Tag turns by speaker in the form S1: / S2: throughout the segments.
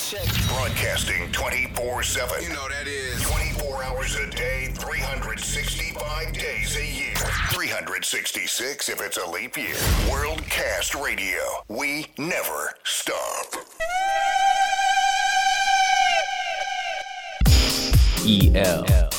S1: check.
S2: Broadcasting 24 7.
S3: You know that is.
S2: 24 hours a day, 365 days a year. 366 if it's a leap year. Worldcast Radio. We never stop.
S4: EL.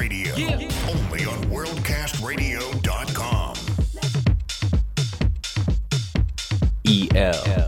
S5: Radio.
S6: Yeah. Only on
S3: WorldcastRadio.com.
S4: EL.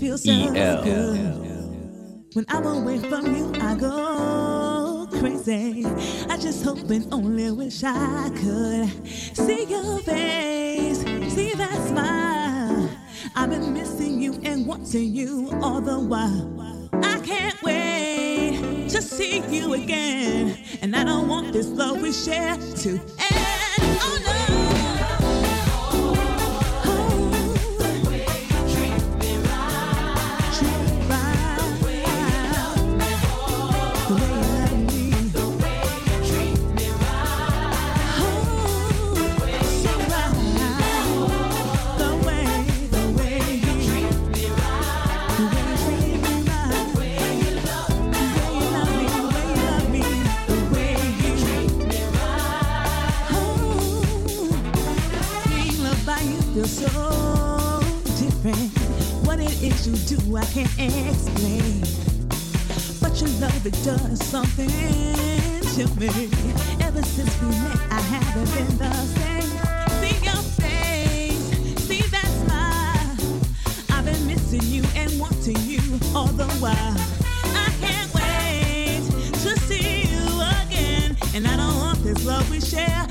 S4: Feels so
S2: E.L..
S4: good. When I'm away from you, I go crazy. I just hope and only wish I could see your face, see that smile. I've been missing you and wanting you all the while. I can't wait to see you again, and I don't want this love we share to end. Different. What it is you do, I can't explain. But your love, it does something to me. Ever since we met, I haven't been the same. See your face, see that smile. I've been missing you and wanting you all the while. I can't wait to see you again, and I don't want this love we share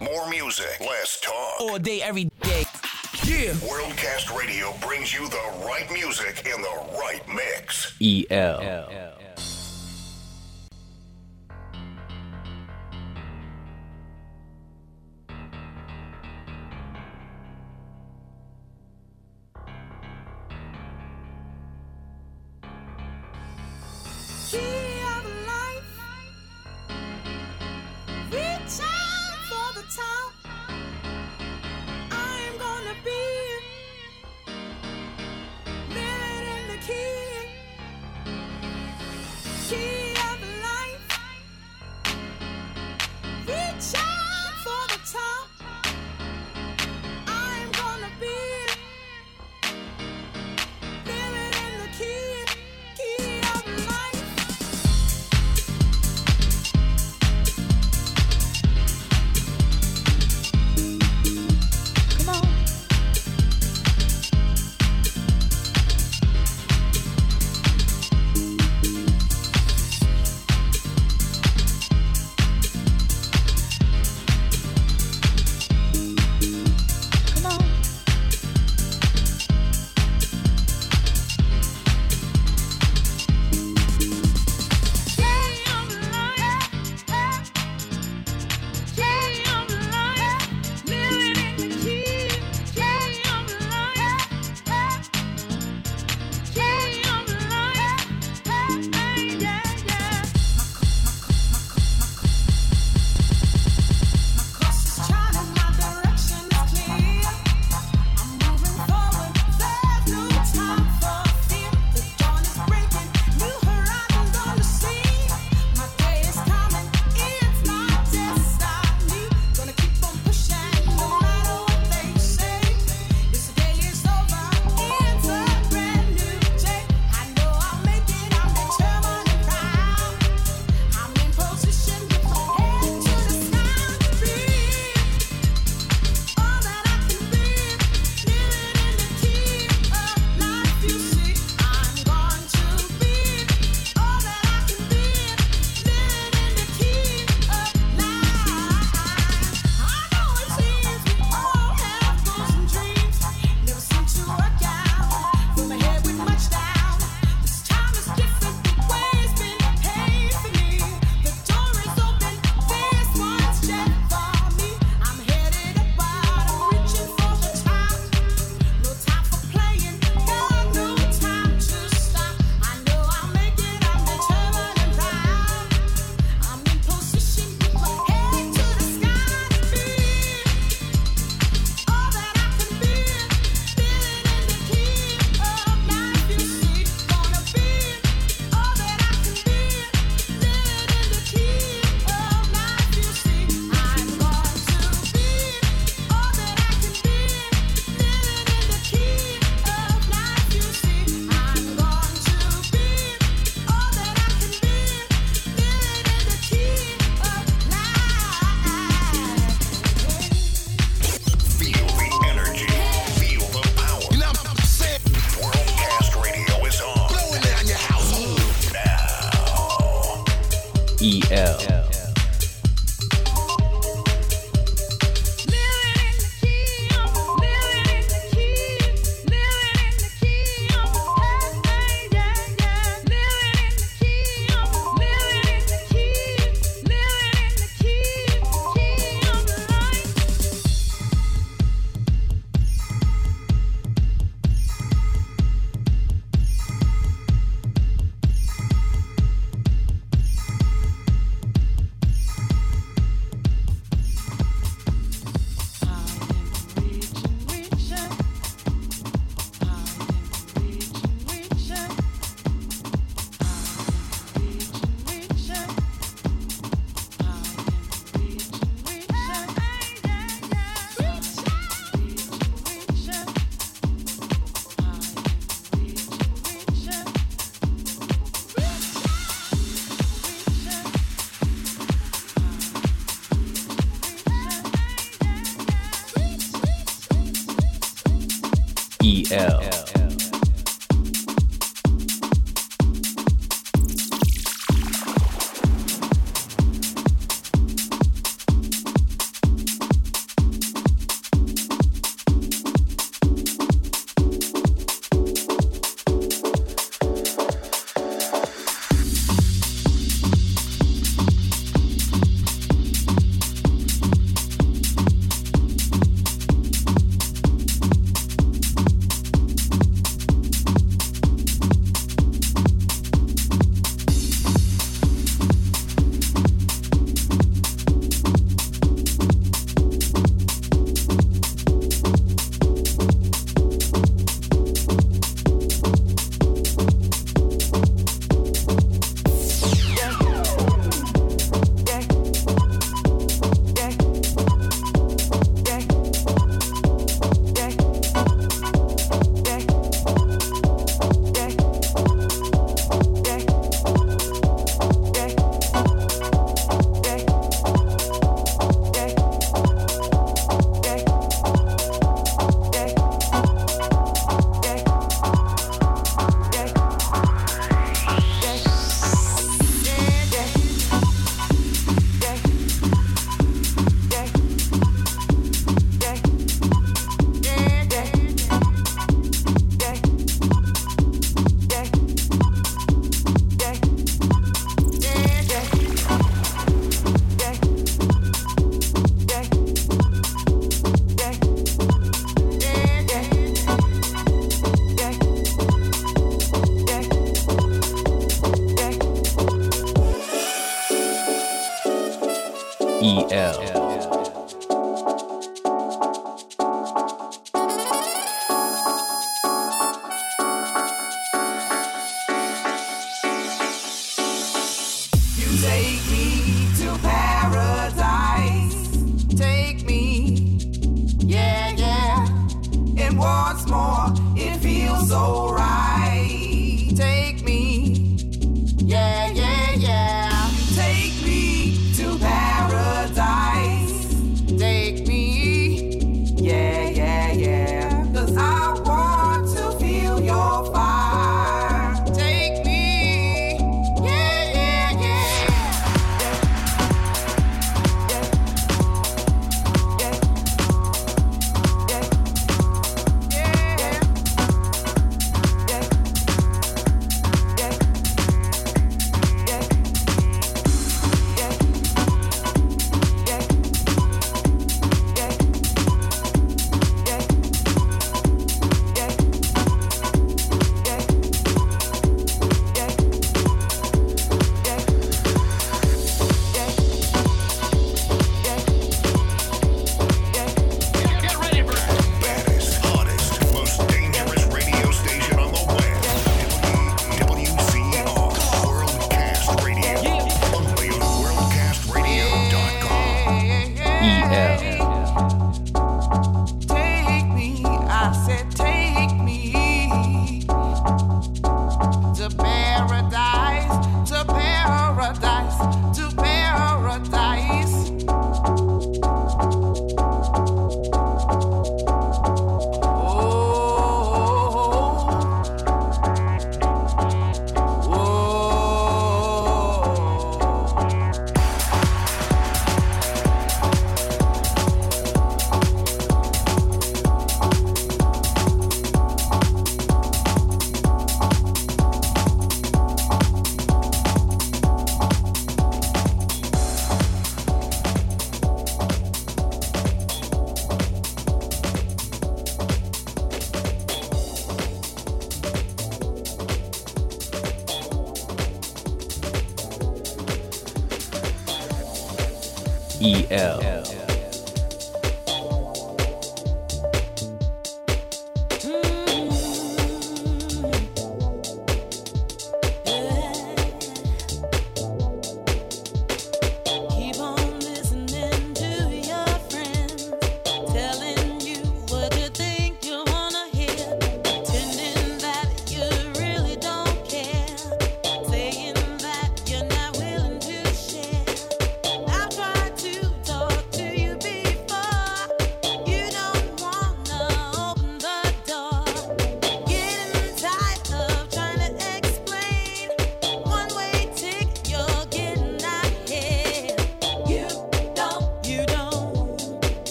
S5: More music, less talk.
S7: All day, every day. Yeah.
S5: Worldcast Radio brings you the right music in the right mix.
S2: E L.